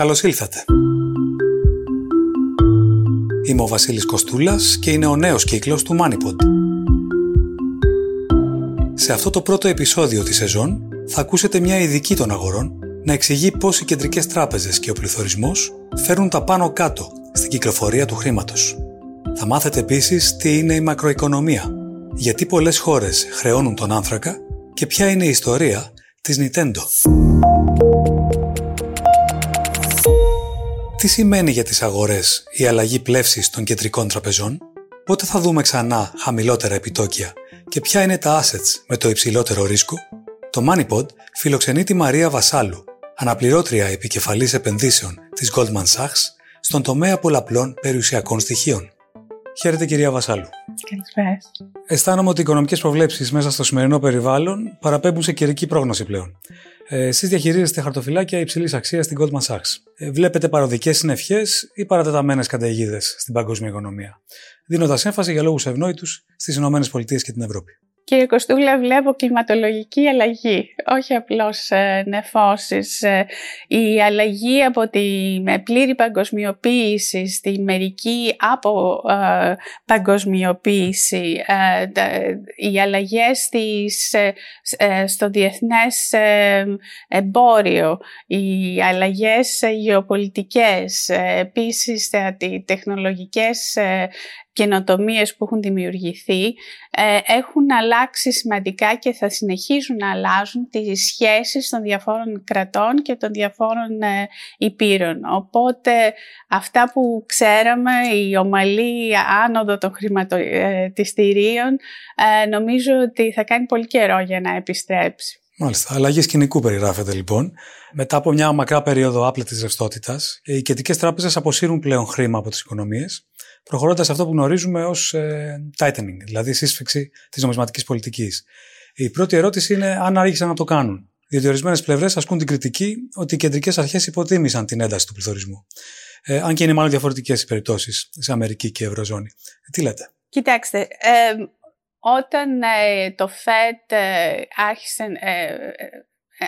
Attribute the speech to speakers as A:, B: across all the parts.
A: Καλώς ήλθατε. Είμαι ο Βασίλης Κοστούλας και είναι ο νέος κύκλος του MoneyPod. Σε αυτό το πρώτο επεισόδιο της σεζόν θα ακούσετε μια ειδική των αγορών να εξηγεί πώς οι κεντρικές τράπεζες και ο πληθωρισμός φέρνουν τα πάνω κάτω στην κυκλοφορία του χρήματος. Θα μάθετε επίσης τι είναι η μακροοικονομία, γιατί πολλές χώρες χρεώνουν τον άνθρακα και ποια είναι η ιστορία της Nintendo. Τι σημαίνει για τις αγορές η αλλαγή πλεύσης των κεντρικών τραπεζών, πότε θα δούμε ξανά χαμηλότερα επιτόκια και ποια είναι τα assets με το υψηλότερο ρίσκο; Το MoneyPod φιλοξενεί τη Μαρία Βασάλου, αναπληρώτρια επικεφαλής επενδύσεων της Goldman Sachs στον τομέα πολλαπλών περιουσιακών στοιχείων. Χαίρετε κυρία Βασάλου.
B: Καλησπέρα.
A: Αισθάνομαι ότι οι οικονομικές προβλέψεις μέσα στο σημερινό περιβάλλον παραπέμπουν σε καιρική πρόγνωση πλέον. Ε, Εσείς διαχειρίζεστε χαρτοφυλάκια υψηλής αξίας στην Goldman Sachs. Ε, βλέπετε παροδικές συνευχέ ή παρατεταμένες καταιγίδες στην παγκόσμια οικονομία, δίνοντας έμφαση για λόγους ευνόητους στις ΗΠΑ και την Ευρώπη.
B: Κύριε Κοστούλα, βλέπω κλιματολογική αλλαγή, όχι απλώς ε, νεφώσεις. Ε, η αλλαγή από τη με πλήρη παγκοσμιοποίηση στη μερική από ε, παγκοσμιοποίηση, ε, οι αλλαγές στις, στο διεθνές εμπόριο, οι αλλαγές γεωπολιτικές, επίσης οι τεχνολογικές καινοτομίες που έχουν δημιουργηθεί ε, έχουν αλλάξει σημαντικά και θα συνεχίσουν να αλλάζουν τις σχέσεις των διαφόρων κρατών και των διαφόρων ε, υπήρων. Οπότε αυτά που ξέραμε, η ομαλή άνοδο των χρηματιστηρίων, ε, νομίζω ότι θα κάνει πολύ καιρό για να επιστρέψει.
A: Μάλιστα. Αλλαγή σκηνικού περιγράφεται λοιπόν. Μετά από μια μακρά περίοδο άπλετης ρευστότητας, οι κεντρικέ τράπεζες αποσύρουν πλέον χρήμα από τις οικονομίες προχωρώντας αυτό που γνωρίζουμε ως ε, tightening, δηλαδή σύσφυξη της νομισματικής πολιτικής. Η πρώτη ερώτηση είναι αν άρχισαν να το κάνουν. Διότι ορισμένες πλευρές ασκούν την κριτική ότι οι κεντρικές αρχές υποτίμησαν την ένταση του πληθωρισμού. Ε, αν και είναι μάλλον διαφορετικές οι περιπτώσεις σε Αμερική και Ευρωζώνη. Τι λέτε;
B: Κοιτάξτε, ε, όταν ε, το FED ε, άρχισε ε,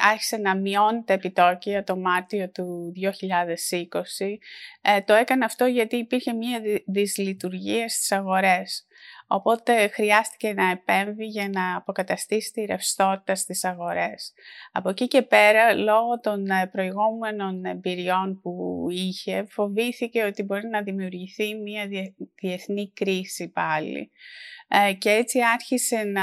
B: άρχισε να μειώνει τα επιτόκια το Μάρτιο του 2020. Ε, το έκανε αυτό γιατί υπήρχε μία δυσλειτουργία στις αγορές. Οπότε χρειάστηκε να επέμβει για να αποκαταστήσει τη ρευστότητα στις αγορές. Από εκεί και πέρα, λόγω των ε, προηγούμενων εμπειριών που είχε, φοβήθηκε ότι μπορεί να δημιουργηθεί μια διεθνή κρίση πάλι. Ε, και έτσι άρχισε να,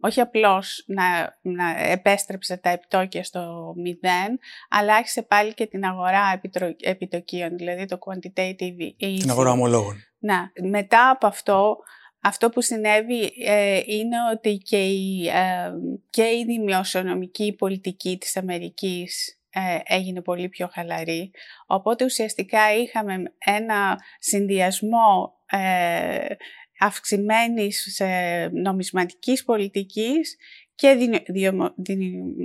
B: όχι απλώς να, να επέστρεψε τα επιτόκια στο μηδέν, αλλά άρχισε πάλι και την αγορά επιτοκίων, δηλαδή το quantitative easing.
A: Την αγορά ομολόγων.
B: Να, μετά από αυτό, αυτό που συνέβη ε, είναι ότι και η, ε, και η δημοσιονομική πολιτική της Αμερικής έγινε πολύ πιο χαλαρή. Οπότε ουσιαστικά είχαμε ένα συνδυασμό αυξημένης νομισματικής πολιτικής και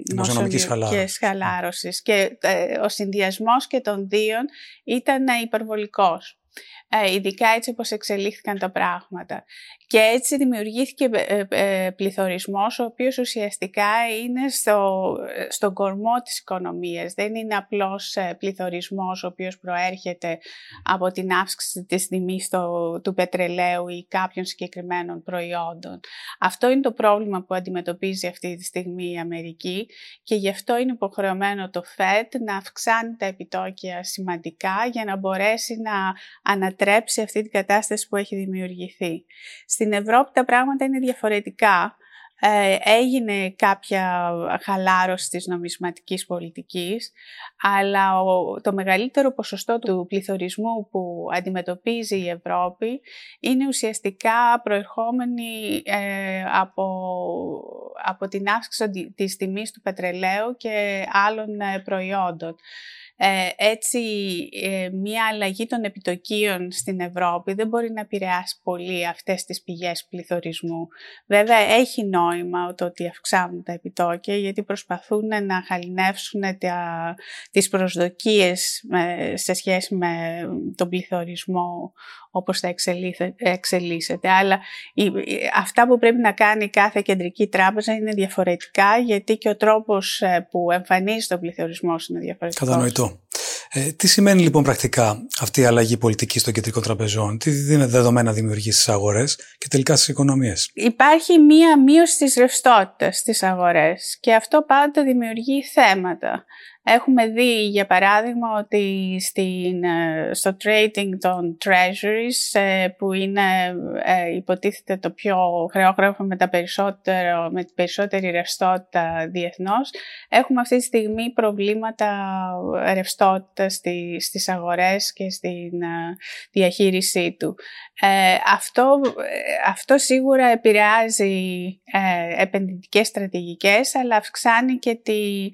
B: δημοσιονομικής χαλάρωσης. Και ε, ο συνδυασμός και των δύο ήταν υπερβολικός. Ε, ειδικά έτσι όπως εξελίχθηκαν τα πράγματα. Και έτσι δημιουργήθηκε ε, ε, πληθωρισμός, ο οποίος ουσιαστικά είναι στο, στον κορμό της οικονομίας. Δεν είναι απλώς πληθωρισμός, ο οποίος προέρχεται από την αύξηση της τιμής του πετρελαίου ή κάποιων συγκεκριμένων προϊόντων. Αυτό είναι το πρόβλημα που αντιμετωπίζει αυτή τη στιγμή η Αμερική και γι' αυτό είναι υποχρεωμένο το ΦΕΤ να αυξάνει τα επιτόκια σημαντικά για να μπορέσει να ανατρέψει αυτή την κατάσταση που έχει δημιουργηθεί. Στην Ευρώπη τα πράγματα είναι διαφορετικά. Ε, έγινε κάποια χαλάρωση της νομισματικής πολιτικής, αλλά το μεγαλύτερο ποσοστό του πληθωρισμού που αντιμετωπίζει η Ευρώπη είναι ουσιαστικά προερχόμενη ε, από, από την αύξηση της τιμής του πετρελαίου και άλλων ε, προϊόντων. Ε, έτσι ε, μια αλλαγή των επιτοκίων στην Ευρώπη δεν μπορεί να επηρεάσει πολύ αυτές τις πηγές πληθωρισμού. Βέβαια έχει νόημα το ότι αυξάνουν τα επιτόκια γιατί προσπαθούν να χαλινεύσουν τα, τις προσδοκίες σε σχέση με τον πληθωρισμό όπως θα εξελίσσεται. Αλλά αυτά που πρέπει να κάνει κάθε κεντρική τράπεζα είναι διαφορετικά γιατί και ο τρόπος ε, που εμφανίζει τον πληθωρισμός είναι διαφορετικός.
A: Κατανοητό. Ε, τι σημαίνει λοιπόν πρακτικά αυτή η αλλαγή πολιτικής των κεντρικών τραπεζών, τι δεδομένα δημιουργεί στις αγορές και τελικά στις οικονομίες;
B: Υπάρχει μία μείωση της ρευστότητας στις αγορές και αυτό πάντα δημιουργεί θέματα. Έχουμε δει, για παράδειγμα, ότι στην, ε, στο trading των treasuries, ε, που είναι ε, υποτίθεται το πιο χρεόγραφο με, τα περισσότερο, με την περισσότερη ρευστότητα διεθνώς, έχουμε αυτή τη στιγμή προβλήματα ρευστότητας στις αγορές και στην διαχείρισή του. αυτό, αυτό σίγουρα επηρεάζει επενδυτικές στρατηγικές, αλλά αυξάνει και τη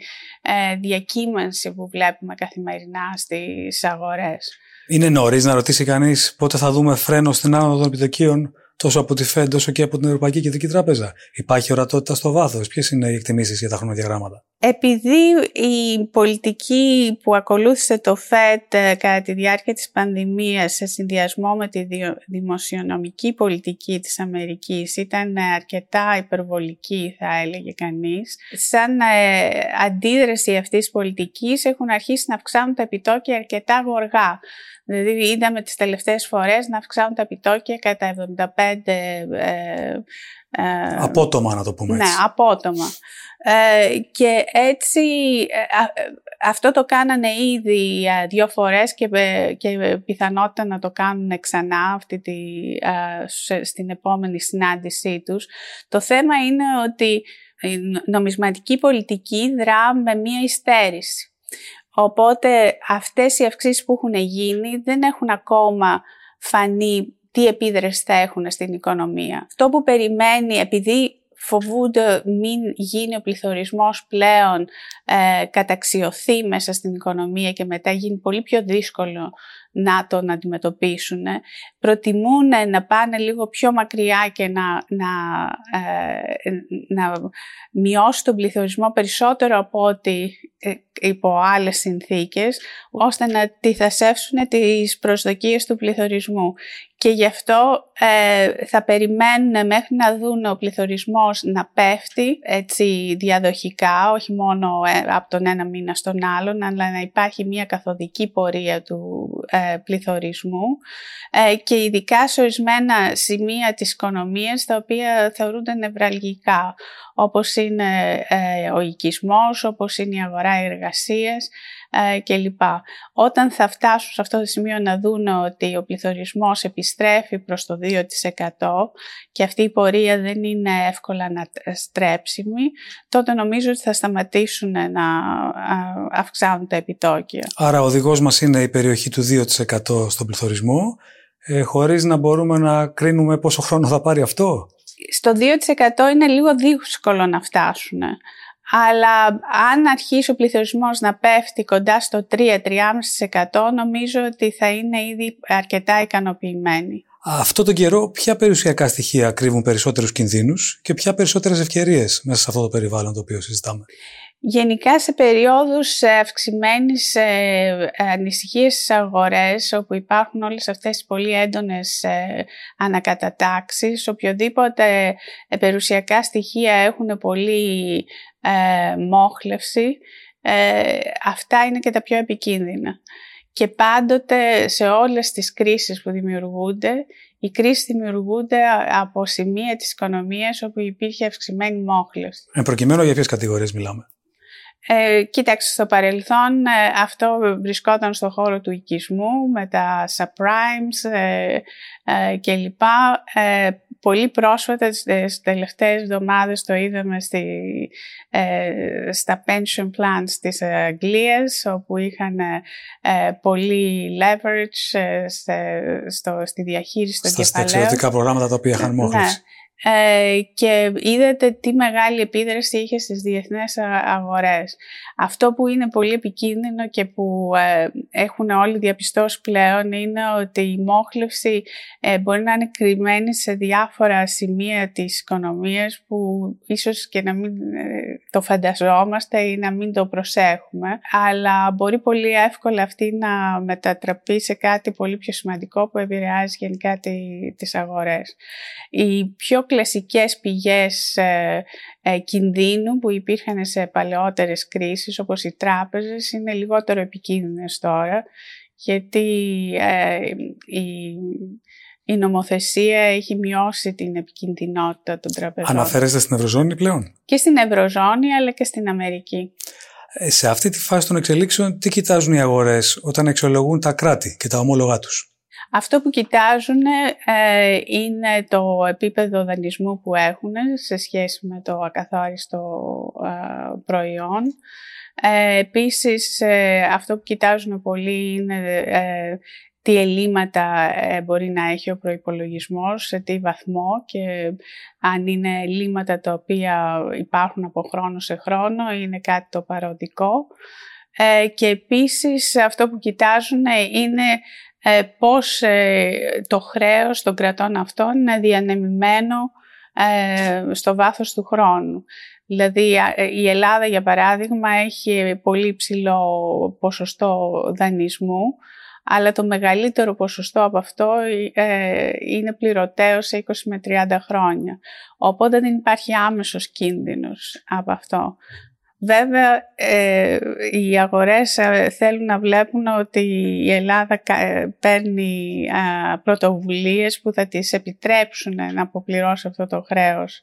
B: διακίνηση διακύμανση που βλέπουμε καθημερινά στις αγορές.
A: Είναι νωρίς να ρωτήσει κανείς πότε θα δούμε φρένο στην άνοδο των επιτοκίων; Τόσο από τη ΦΕΔ όσο και από την Ευρωπαϊκή Κεντρική Τράπεζα. Υπάρχει ορατότητα στο βάθος. Ποιες είναι οι εκτιμήσεις για τα χρονοδιαγράμματα;
B: Επειδή η πολιτική που ακολούθησε το ΦΕΤ ε, κατά τη διάρκεια της πανδημίας σε συνδυασμό με τη δημοσιονομική πολιτική της Αμερικής ήταν αρκετά υπερβολική θα έλεγε κανείς. Σαν ε, αντίδραση αυτής της πολιτικής έχουν αρχίσει να αυξάνουν τα επιτόκια αρκετά γοργά. Δηλαδή είδαμε τις τελευταίες φορές να αυξάνουν τα επιτόκια κατά 75 ε,
A: ε, απότομα να το πούμε
B: ναι, έτσι. Ναι, απότομα. Ε, και έτσι ε, αυτό το κάνανε ήδη δύο φορές και, και πιθανότητα να το κάνουν ξανά αυτή τη, στην επόμενη συνάντησή τους. Το θέμα είναι ότι η νομισματική πολιτική δρά με μία υστέρηση. Οπότε αυτές οι αυξήσεις που έχουν γίνει δεν έχουν ακόμα φανεί τι επίδραση θα έχουν στην οικονομία. Αυτό που περιμένει, επειδή φοβούνται μην γίνει ο πληθωρισμός πλέον ε, καταξιωθεί μέσα στην οικονομία και μετά γίνει πολύ πιο δύσκολο να τον αντιμετωπίσουν. Προτιμούν να πάνε λίγο πιο μακριά και να, να, ε, να μειώσουν τον πληθωρισμό περισσότερο από ό,τι ε, υπό άλλες συνθήκες, ώστε να τυθασεύσουν τις προσδοκίες του πληθωρισμού. Και γι' αυτό ε, θα περιμένουν μέχρι να δουν ο πληθωρισμός να πέφτει έτσι διαδοχικά, όχι μόνο από τον ένα μήνα στον άλλον, αλλά να υπάρχει μια καθοδική πορεία του πληθωρισμού. Ε, και ειδικά σε ορισμένα σημεία της οικονομίας τα οποία θεωρούνται νευραλγικά όπως είναι ε, ο οικισμός, όπως είναι η αγορά εργασίας ε, κλπ. Όταν θα φτάσουν σε αυτό το σημείο να δουν ότι ο πληθωρισμός επιστρέφει προς το 2% και αυτή η πορεία δεν είναι εύκολα να στρέψιμη, τότε νομίζω ότι θα σταματήσουν να αυξάνουν τα επιτόκια.
A: Άρα ο οδηγός μας είναι η περιοχή του 2% στον πληθωρισμό, ε, χωρίς να μπορούμε να κρίνουμε πόσο χρόνο θα πάρει αυτό;
B: Στο 2% είναι λίγο δύσκολο να φτάσουν. Αλλά αν αρχίσει ο πληθωρισμός να πέφτει κοντά στο 3-3,5% νομίζω ότι θα είναι ήδη αρκετά ικανοποιημένοι.
A: Αυτό τον καιρό ποια περιουσιακά στοιχεία κρύβουν περισσότερους κινδύνους και ποια περισσότερες ευκαιρίες μέσα σε αυτό το περιβάλλον το οποίο συζητάμε;
B: Γενικά σε περιόδους αυξημένης ε, ανησυχίας στις αγορές όπου υπάρχουν όλες αυτές οι πολύ έντονες ε, ανακατατάξεις, οποιοδήποτε ε, περιουσιακά στοιχεία έχουν πολύ μόχλευση, αυτά είναι και τα πιο επικίνδυνα. Και πάντοτε σε όλες τις κρίσεις που δημιουργούνται, οι κρίσεις δημιουργούνται από σημεία της οικονομίας όπου υπήρχε αυξημένη μόχλευση.
A: Εν προκειμένου για ποιες κατηγορίες μιλάμε;
B: Ε, κοίταξε, στο παρελθόν ε, αυτό βρισκόταν στο χώρο του οικισμού με τα subprimes ε, ε, κλπ. Ε, πολύ πρόσφατα τις τελευταίες εβδομάδες το είδαμε στη, ε, στα pension plans της Αγγλίας όπου είχαν πολύ leverage στο, στη διαχείριση των
A: κεφαλαίων. Στα εξαιρετικά προγράμματα τα οποία είχαν μόχλευση. Ναι.
B: Ε, και είδατε τι μεγάλη επίδραση είχε στις διεθνές αγορές. Αυτό που είναι πολύ επικίνδυνο και που ε, έχουν όλοι διαπιστώσει πλέον είναι ότι η μόχλευση ε, μπορεί να είναι κρυμμένη σε διάφορα σημεία της οικονομίας που ίσως και να μην το φανταζόμαστε ή να μην το προσέχουμε, αλλά μπορεί πολύ εύκολα αυτή να μετατραπεί σε κάτι πολύ πιο σημαντικό που επηρεάζει γενικά τις αγορές. Οι πιο κλασικές πηγές ε, ε, κινδύνου που υπήρχαν σε παλαιότερες κρίσεις όπως οι τράπεζες είναι λιγότερο επικίνδυνες τώρα γιατί ε, η, η νομοθεσία έχει μειώσει την επικινδυνότητα των τραπεζών.
A: Αναφέρεστε στην Ευρωζώνη πλέον;
B: Και στην Ευρωζώνη αλλά και στην Αμερική.
A: Ε, σε αυτή τη φάση των εξελίξεων τι κοιτάζουν οι αγορές όταν εξολογούν τα κράτη και τα ομόλογά τους;
B: Αυτό που κοιτάζουν ε, είναι το επίπεδο δανεισμού που έχουν σε σχέση με το ακαθάριστο ε, προϊόν. Ε, επίσης, αυτό που κοιτάζουν πολύ είναι τι ελλείμματα μπορεί να έχει ο προϋπολογισμός, σε τι βαθμό και αν είναι ελλείμματα τα οποία υπάρχουν από χρόνο σε χρόνο, είναι κάτι το παροδικό. Και επίσης αυτό που κοιτάζουν είναι ε, πώς ε, το χρέος των κρατών αυτών είναι διανεμημένο ε, στο βάθος του χρόνου. Δηλαδή η Ελλάδα για παράδειγμα έχει πολύ ψηλό ποσοστό δανεισμού αλλά το μεγαλύτερο ποσοστό από αυτό είναι πληρωτέο σε 20 με 30 χρόνια. Οπότε δεν υπάρχει άμεσος κίνδυνος από αυτό. Βέβαια, ε, οι αγορές ε, θέλουν να βλέπουν ότι η Ελλάδα ε, παίρνει ε, πρωτοβουλίες που θα τις επιτρέψουν να αποπληρώσει αυτό το χρέος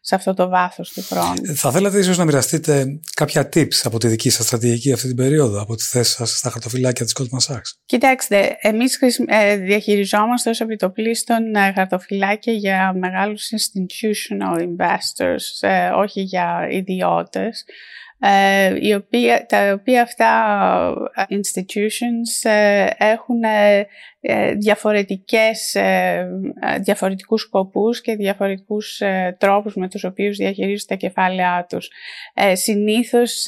B: σε αυτό το βάθος του χρόνου.
A: Θα θέλατε ίσως να μοιραστείτε κάποια tips από τη δική σας στρατηγική αυτή την περίοδο, από τη θέση σας στα χαρτοφυλάκια της Goldman Sachs;
B: Κοιτάξτε, εμείς διαχειριζόμαστε ως επιτοπλίστων χαρτοφυλάκια για μεγάλους institutional investors, όχι για ιδιώτες. Ε, οι οποία, τα οποία αυτά ε, institutions ε, έχουν διαφορετικές, διαφορετικούς σκοπούς και διαφορετικούς τρόπους με τους οποίους διαχειρίζονται τα κεφάλαιά τους. Συνήθως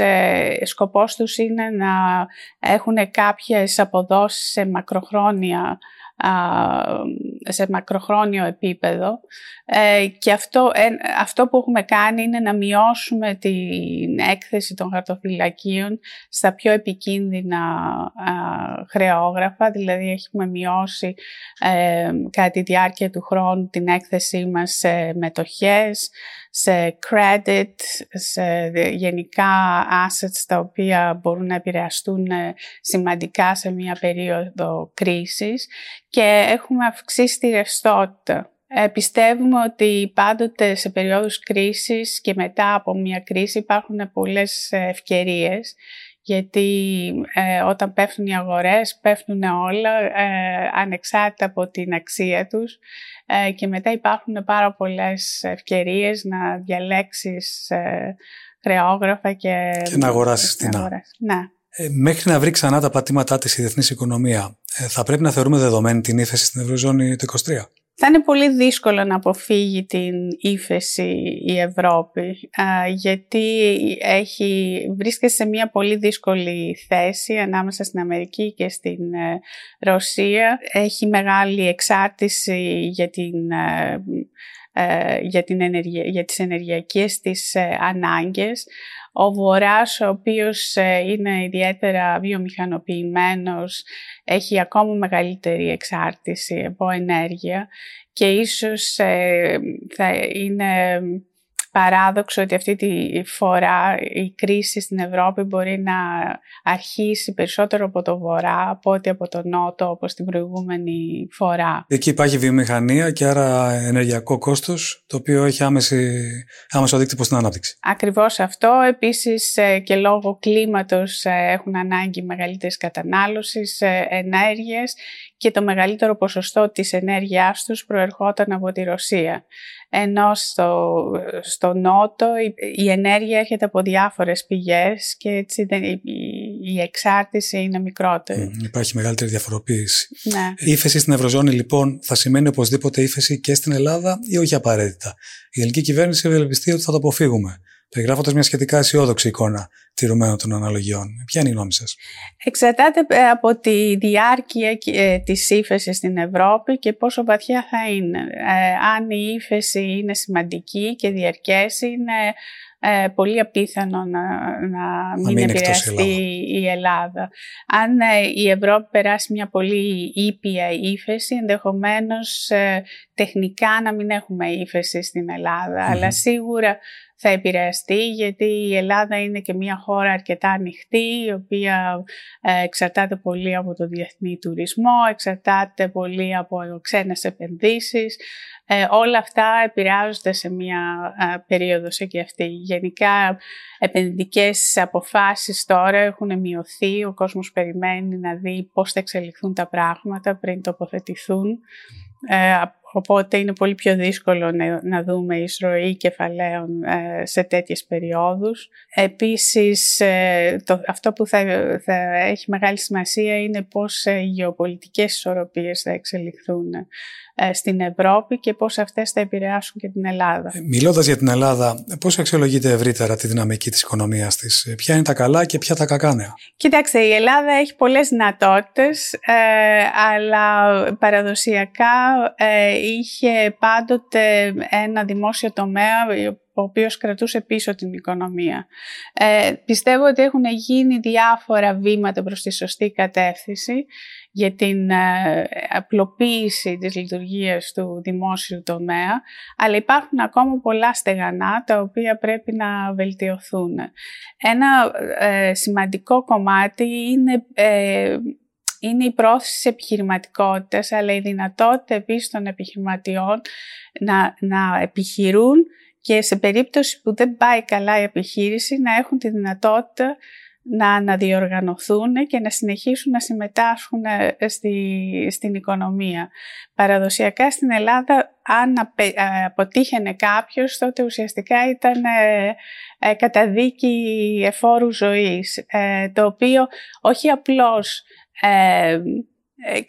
B: σκοπός τους είναι να έχουν κάποιες αποδόσεις σε μακροχρόνια σε μακροχρόνιο επίπεδο. Ε, και αυτό, αυτό που έχουμε κάνει είναι να μειώσουμε την έκθεση των χαρτοφυλακίων στα πιο επικίνδυνα χρεόγραφα, δηλαδή έχουμε μειώσει ε, κατά τη διάρκεια του χρόνου την έκθεσή μας σε μετοχές, σε credit, σε γενικά assets τα οποία μπορούν να επηρεαστούν ε, σημαντικά σε μια περίοδο κρίσης. Και έχουμε αυξήσει τη ρευστότητα. Ε, πιστεύουμε ότι πάντοτε σε περίοδους κρίσης και μετά από μια κρίση υπάρχουν πολλές ευκαιρίες. Γιατί ε, όταν πέφτουν οι αγορές πέφτουν όλα ε, ανεξάρτητα από την αξία τους ε, και μετά υπάρχουν πάρα πολλές ευκαιρίες να διαλέξεις ε, χρεόγραφα και,
A: και να αγοράσεις την
B: Ναι.
A: Ε, μέχρι να βρει ξανά τα πατήματά της η διεθνής οικονομία, θα πρέπει να θεωρούμε δεδομένη την ύφεση στην Ευρωζώνη το 2023.
B: Θα είναι πολύ δύσκολο να αποφύγει την ύφεση η Ευρώπη γιατί έχει, βρίσκεται σε μια πολύ δύσκολη θέση ανάμεσα στην Αμερική και στην ε, Ρωσία. Έχει μεγάλη εξάρτηση για την ε, ε, για, την ενεργεια, για τις ενεργειακές της ανάγκες. Ο Βορράς, ο οποίος είναι ιδιαίτερα βιομηχανοποιημένος, έχει ακόμα μεγαλύτερη εξάρτηση από ενέργεια και ίσως ε, θα είναι παράδοξο ότι αυτή τη φορά η κρίση στην Ευρώπη μπορεί να αρχίσει περισσότερο από το βορρά από ότι από το νότο όπως την προηγούμενη φορά.
A: Εκεί υπάρχει βιομηχανία και άρα ενεργειακό κόστος το οποίο έχει άμεση, άμεσο αντίκτυπο στην ανάπτυξη.
B: Ακριβώς αυτό. Επίσης ε, και λόγω κλίματος ε, έχουν ανάγκη μεγαλύτερης κατανάλωσης ενέργειας και το μεγαλύτερο ποσοστό της ενέργειάς τους προερχόταν από τη Ρωσία. Ενώ στο, στο Νότο η, ενέργεια έρχεται από διάφορες πηγές και έτσι η, εξάρτηση είναι μικρότερη.
A: υπάρχει μεγαλύτερη διαφοροποίηση.
B: Ναι.
A: Η ύφεση στην Ευρωζώνη λοιπόν θα σημαίνει οπωσδήποτε ύφεση και στην Ελλάδα ή όχι απαραίτητα. Η ελληνική κυβέρνηση ευελπιστεί ότι θα το αποφύγουμε περιγράφοντας μια σχετικά αισιόδοξη εικόνα τηρουμένων των αναλογιών. Ποια είναι η γνώμη σας,
B: Εξαρτάται ε, από τη διάρκεια ε, της ύφεσης στην Ευρώπη και πόσο βαθιά θα είναι. Ε, αν η ύφεση είναι σημαντική και διαρκέσει, είναι πολύ απίθανο να, να, μην, μην επηρεαστεί η Ελλάδα. Αν η Ευρώπη περάσει μια πολύ ήπια ύφεση, ενδεχομένως τεχνικά να μην έχουμε ύφεση στην ελλαδα αλλά σίγουρα θα επηρεαστεί γιατί η Ελλάδα είναι και μια χώρα αρκετά ανοιχτή η οποία ε, εξαρτάται πολύ από το διεθνή τουρισμό, εξαρτάται πολύ από ξένες επενδύσεις. Ε, όλα αυτά επηρεάζονται σε μια ε, περίοδο σε και αυτή. Γενικά επενδυτικές αποφάσεις τώρα έχουν μειωθεί, ο κόσμος περιμένει να δει πώς θα εξελιχθούν τα πράγματα πριν τοποθετηθούν. Ε, Οπότε είναι πολύ πιο δύσκολο να, δούμε εισρωή κεφαλαίων ε, σε τέτοιες περιόδους. Επίσης, ε, το, αυτό που θα, θα έχει μεγάλη σημασία είναι πώς οι γεωπολιτικές ισορροπίες θα εξελιχθούν ε, στην Ευρώπη και πώς αυτές θα επηρεάσουν και την Ελλάδα.
A: Μιλώντας για την Ελλάδα, πώς αξιολογείτε ευρύτερα τη δυναμική της οικονομίας της, ποια είναι τα καλά και ποια τα κακά νέα;
B: Κοιτάξτε, η Ελλάδα έχει πολλές δυνατότητες, αλλά παραδοσιακά είχε πάντοτε ένα δημόσιο τομέα ο οποίος κρατούσε πίσω την οικονομία. Ε, πιστεύω ότι έχουν γίνει διάφορα βήματα προς τη σωστή κατεύθυνση για την ε, απλοποίηση της λειτουργίας του δημόσιου τομέα, αλλά υπάρχουν ακόμα πολλά στεγανά τα οποία πρέπει να βελτιωθούν. Ένα ε, σημαντικό κομμάτι είναι ε, είναι η πρόθεση της επιχειρηματικότητας, αλλά η δυνατότητα επίσης των επιχειρηματιών να, να επιχειρούν και σε περίπτωση που δεν πάει καλά η επιχείρηση να έχουν τη δυνατότητα να αναδιοργανωθούν και να συνεχίσουν να συμμετάσχουν ε, στη, στην οικονομία. Παραδοσιακά στην Ελλάδα, αν ε, αποτύχαινε κάποιος, τότε ουσιαστικά ήταν ε, καταδίκη εφόρου ζωής, το οποίο όχι απλώς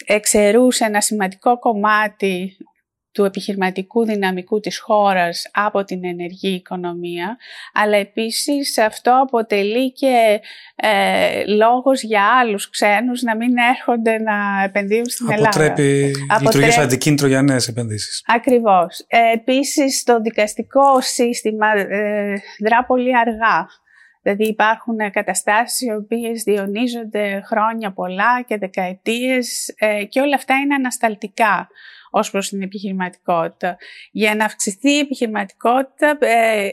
B: εξαιρούσε ένα σημαντικό κομμάτι του επιχειρηματικού δυναμικού της χώρας από την ενεργή οικονομία, αλλά επίσης αυτό αποτελεί και ε, λόγος για άλλους ξένους να μην έρχονται να επενδύουν στην
A: Αποτρέπει, Ελλάδα. Αποτρέπει, λειτουργεί σαν αντικίνητρο για νέες επενδύσεις.
B: Ακριβώς. Ε, επίσης το δικαστικό σύστημα ε, δρά πολύ αργά. Δηλαδή υπάρχουν καταστάσεις οι οποίες διονύζονται χρόνια πολλά και δεκαετίες ε, και όλα αυτά είναι ανασταλτικά ως προς την επιχειρηματικότητα. Για να αυξηθεί η επιχειρηματικότητα ε,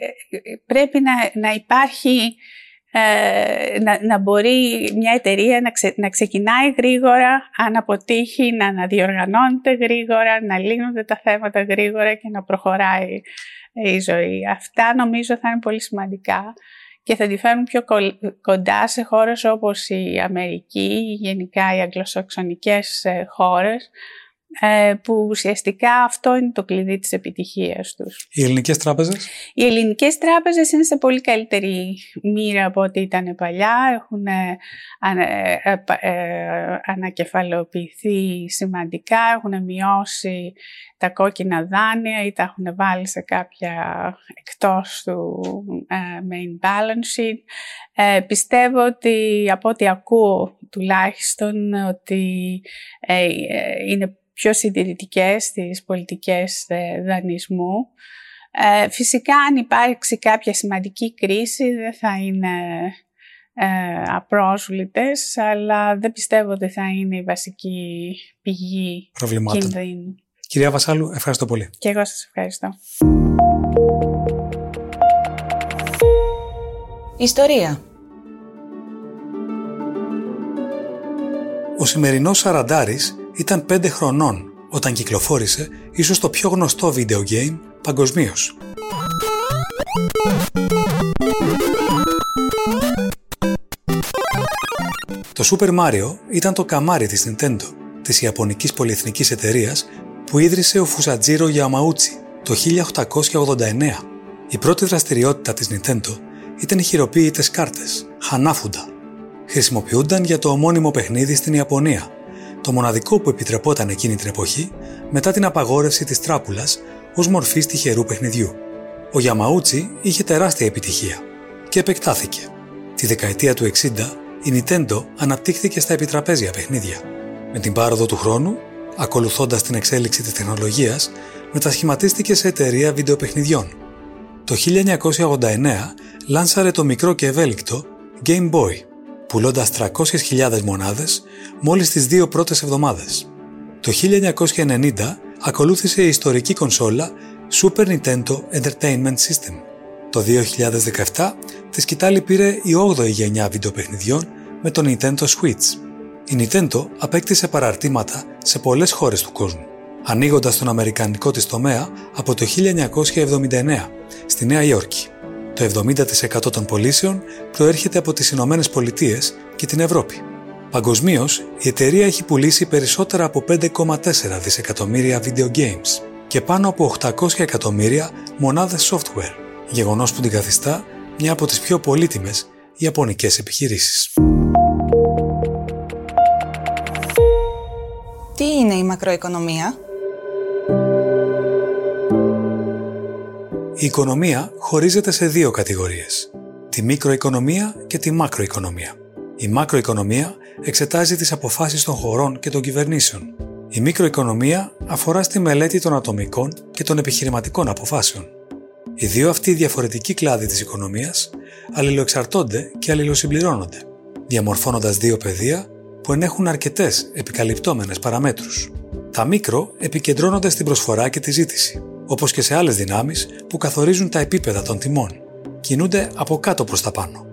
B: πρέπει να, να υπάρχει ε, να, να μπορεί μια εταιρεία να, να ξεκινάει γρήγορα, αν αποτύχει να αναδιοργανώνεται γρήγορα, να λύνονται τα θέματα γρήγορα και να προχωράει η ζωή. Αυτά νομίζω θα είναι πολύ σημαντικά και θα τη φέρουν πιο κοντά σε χώρες όπως η Αμερική, γενικά οι αγγλοσαξονικές ε, χώρες, ε, που ουσιαστικά αυτό είναι το κλειδί της επιτυχίας τους.
A: Οι ελληνικές τράπεζες;
B: Οι ελληνικές τράπεζες είναι σε πολύ καλύτερη μοίρα από ό,τι ήταν παλιά. Έχουν ε, ανακεφαλαιοποιηθεί σημαντικά, έχουν μειώσει τα κόκκινα δάνεια ή τα έχουν βάλει σε κάποια εκτός του main balance sheet. Ε, πιστεύω ότι από ό,τι ακούω τουλάχιστον ότι ε, είναι πιο συντηρητικές στις πολιτικές ε, δανεισμού. Ε, φυσικά αν υπάρξει κάποια σημαντική κρίση δεν θα είναι ε, απρόσβλητες, αλλά δεν πιστεύω ότι θα είναι η βασική πηγή κινδύνου.
A: Κυρία Βασάλου, ευχαριστώ πολύ.
B: Και εγώ σας ευχαριστώ.
C: Ιστορία
A: Ο σημερινός Σαραντάρης ήταν 5 χρονών όταν κυκλοφόρησε ίσως το πιο γνωστό video game παγκοσμίως. Το Super Mario ήταν το καμάρι της Nintendo, της ιαπωνικής πολυεθνικής εταιρείας που ίδρυσε ο Φουσατζίρο Γιαμαούτσι το 1889. Η πρώτη δραστηριότητα της Nintendo ήταν οι χειροποίητες κάρτες, Hanafuda. Χρησιμοποιούνταν για το ομώνυμο παιχνίδι στην Ιαπωνία το μοναδικό που επιτρεπόταν εκείνη την εποχή μετά την απαγόρευση της τράπουλας ως μορφή τυχερού παιχνιδιού. Ο Γιαμαούτσι είχε τεράστια επιτυχία και επεκτάθηκε. Τη δεκαετία του 60 η Nintendo αναπτύχθηκε στα επιτραπέζια παιχνίδια. Με την πάροδο του χρόνου, ακολουθώντας την εξέλιξη της τεχνολογίας, μετασχηματίστηκε σε εταιρεία βιντεοπαιχνιδιών. Το 1989 λάνσαρε το μικρό και ευέλικτο Game Boy πουλώντας 300.000 μονάδες μόλις τις δύο πρώτες εβδομάδες. Το 1990 ακολούθησε η ιστορική κονσόλα Super Nintendo Entertainment System. Το 2017 τη σκητάλη πήρε η 8η γενιά βιντεοπαιχνιδιών με το Nintendo Switch. Η Nintendo απέκτησε παραρτήματα σε πολλές χώρες του κόσμου, ανοίγοντας τον αμερικανικό της τομέα από το 1979 στη Νέα Υόρκη. Το 70% των πωλήσεων προέρχεται από τις Ηνωμένες Πολιτείες και την Ευρώπη. Παγκοσμίως, η εταιρεία έχει πουλήσει περισσότερα από 5,4 δισεκατομμύρια video games και πάνω από 800 εκατομμύρια μονάδες software, γεγονός που την καθιστά μια από τις πιο πολύτιμες ιαπωνικές επιχειρήσεις.
C: Τι είναι η μακροοικονομία;
A: Η οικονομία χωρίζεται σε δύο κατηγορίες, τη μικροοικονομία και τη μακροοικονομία. Η μακροοικονομία εξετάζει τις αποφάσεις των χωρών και των κυβερνήσεων. Η μικροοικονομία αφορά στη μελέτη των ατομικών και των επιχειρηματικών αποφάσεων. Οι δύο αυτοί διαφορετικοί κλάδοι της οικονομίας αλληλοεξαρτώνται και αλληλοσυμπληρώνονται, διαμορφώνοντας δύο πεδία που ενέχουν αρκετές επικαλυπτόμενες παραμέτρους. Τα μικρο επικεντρώνονται στην προσφορά και τη ζήτηση, όπως και σε άλλες δυνάμεις που καθορίζουν τα επίπεδα των τιμών. Κινούνται από κάτω προς τα πάνω.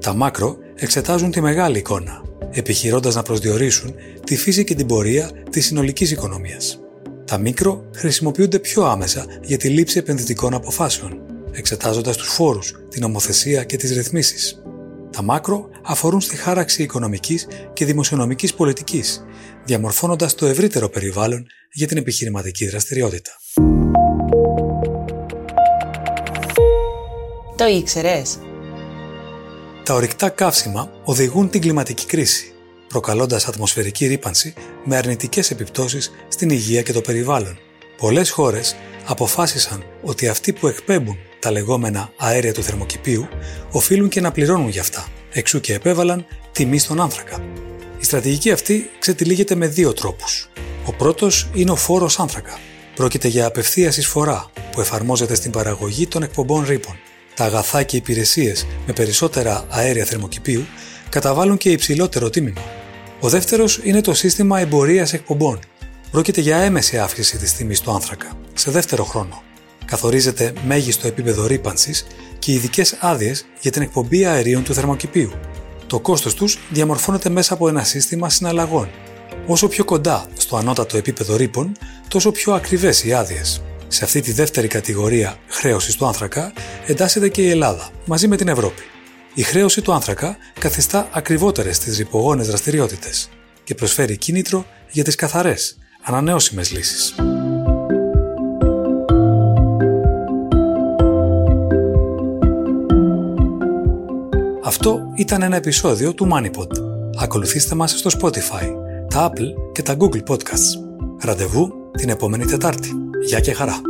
A: Τα μάκρο εξετάζουν τη μεγάλη εικόνα, επιχειρώντας να προσδιορίσουν τη φύση και την πορεία της συνολικής οικονομίας. Τα μικρο χρησιμοποιούνται πιο άμεσα για τη λήψη επενδυτικών αποφάσεων, εξετάζοντας τους φόρους, την ομοθεσία και τις ρυθμίσεις. Τα μάκρο αφορούν στη χάραξη οικονομικής και δημοσιονομικής πολιτικής, διαμορφώνοντας το ευρύτερο περιβάλλον για την επιχειρηματική δραστηριότητα.
C: Το ήξερες;
A: Τα ορυκτά καύσιμα οδηγούν την κλιματική κρίση, προκαλώντας ατμοσφαιρική ρήπανση με αρνητικές επιπτώσεις στην υγεία και το περιβάλλον. Πολλές χώρες αποφάσισαν ότι αυτοί που εκπέμπουν τα λεγόμενα αέρια του θερμοκηπίου οφείλουν και να πληρώνουν γι' αυτά, εξού και επέβαλαν τιμή στον άνθρακα. Η στρατηγική αυτή ξετυλίγεται με δύο τρόπους. Ο πρώτος είναι ο φόρος άνθρακα. Πρόκειται για απευθείας εισφορά που εφαρμόζεται στην παραγωγή των εκπομπών ρήπων τα αγαθά και υπηρεσίες με περισσότερα αέρια θερμοκηπίου καταβάλουν και υψηλότερο τίμημα. Ο δεύτερος είναι το σύστημα εμπορίας εκπομπών. Πρόκειται για έμεση αύξηση της τιμής του άνθρακα, σε δεύτερο χρόνο. Καθορίζεται μέγιστο επίπεδο ρήπανσης και ειδικές άδειες για την εκπομπή αερίων του θερμοκηπίου. Το κόστος τους διαμορφώνεται μέσα από ένα σύστημα συναλλαγών. Όσο πιο κοντά στο ανώτατο επίπεδο ρήπων, τόσο πιο ακριβές οι άδειες. Σε αυτή τη δεύτερη κατηγορία χρέωσης του άνθρακα εντάσσεται και η Ελλάδα, μαζί με την Ευρώπη. Η χρέωση του άνθρακα καθιστά ακριβότερες τις ρηπογόνες δραστηριότητες και προσφέρει κίνητρο για τις καθαρές, ανανεώσιμες λύσεις. Αυτό ήταν ένα επεισόδιο του MoneyPod. Ακολουθήστε μας στο Spotify, τα Apple και τα Google Podcasts. Ραντεβού την επόμενη Τετάρτη. Γεια και χαρά!